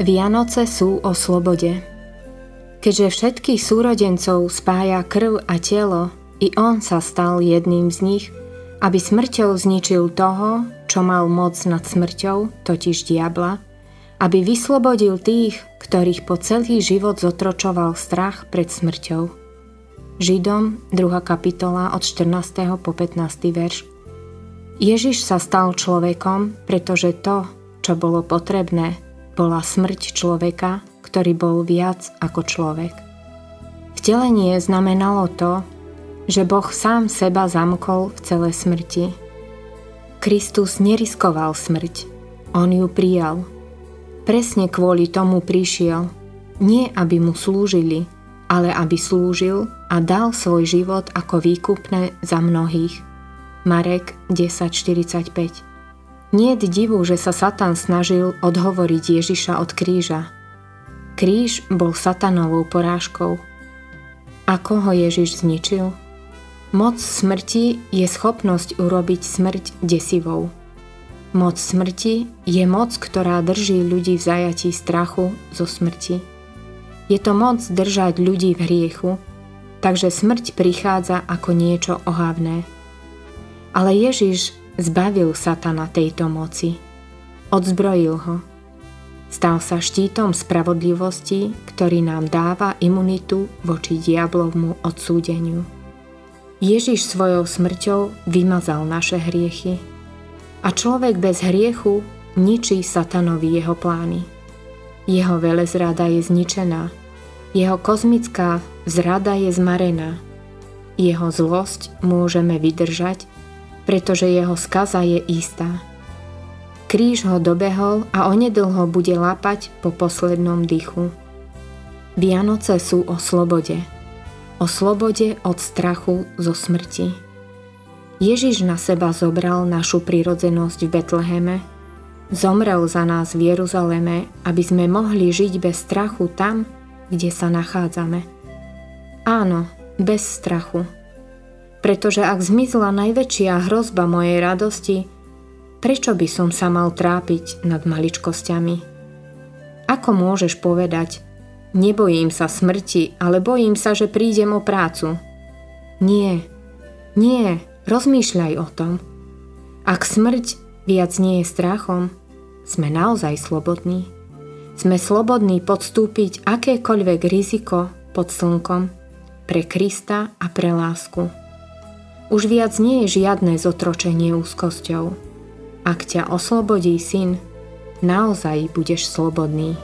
Vianoce sú o slobode. Keďže všetkých súrodencov spája krv a telo, i on sa stal jedným z nich, aby smrťou zničil toho, čo mal moc nad smrťou, totiž diabla, aby vyslobodil tých, ktorých po celý život zotročoval strach pred smrťou. Židom 2. kapitola od 14. po 15. verš Ježiš sa stal človekom, pretože to, čo bolo potrebné, bola smrť človeka, ktorý bol viac ako človek. Vtelenie znamenalo to, že Boh sám seba zamkol v celé smrti. Kristus neriskoval smrť, on ju prijal. Presne kvôli tomu prišiel, nie aby mu slúžili, ale aby slúžil a dal svoj život ako výkupné za mnohých. Marek 10.45 nie je divu, že sa Satan snažil odhovoriť Ježiša od kríža. Kríž bol satanovou porážkou. Ako ho Ježiš zničil? Moc smrti je schopnosť urobiť smrť desivou. Moc smrti je moc, ktorá drží ľudí v zajatí strachu zo smrti. Je to moc držať ľudí v hriechu, takže smrť prichádza ako niečo ohavné. Ale Ježiš Zbavil satana tejto moci. Odzbrojil ho. Stal sa štítom spravodlivosti, ktorý nám dáva imunitu voči diablovmu odsúdeniu. Ježiš svojou smrťou vymazal naše hriechy. A človek bez hriechu ničí satanovi jeho plány. Jeho velezrada je zničená. Jeho kozmická zrada je zmarená. Jeho zlosť môžeme vydržať pretože jeho skaza je istá. Kríž ho dobehol a onedlho bude lápať po poslednom dychu. Vianoce sú o slobode. O slobode od strachu zo smrti. Ježiš na seba zobral našu prirodzenosť v Betleheme, zomrel za nás v Jeruzaleme, aby sme mohli žiť bez strachu tam, kde sa nachádzame. Áno, bez strachu pretože ak zmizla najväčšia hrozba mojej radosti, prečo by som sa mal trápiť nad maličkosťami? Ako môžeš povedať, nebojím sa smrti, ale bojím sa, že prídem o prácu? Nie, nie, rozmýšľaj o tom. Ak smrť viac nie je strachom, sme naozaj slobodní. Sme slobodní podstúpiť akékoľvek riziko pod slnkom pre Krista a pre lásku. Už viac nie je žiadne zotročenie úzkosťou. Ak ťa oslobodí syn, naozaj budeš slobodný.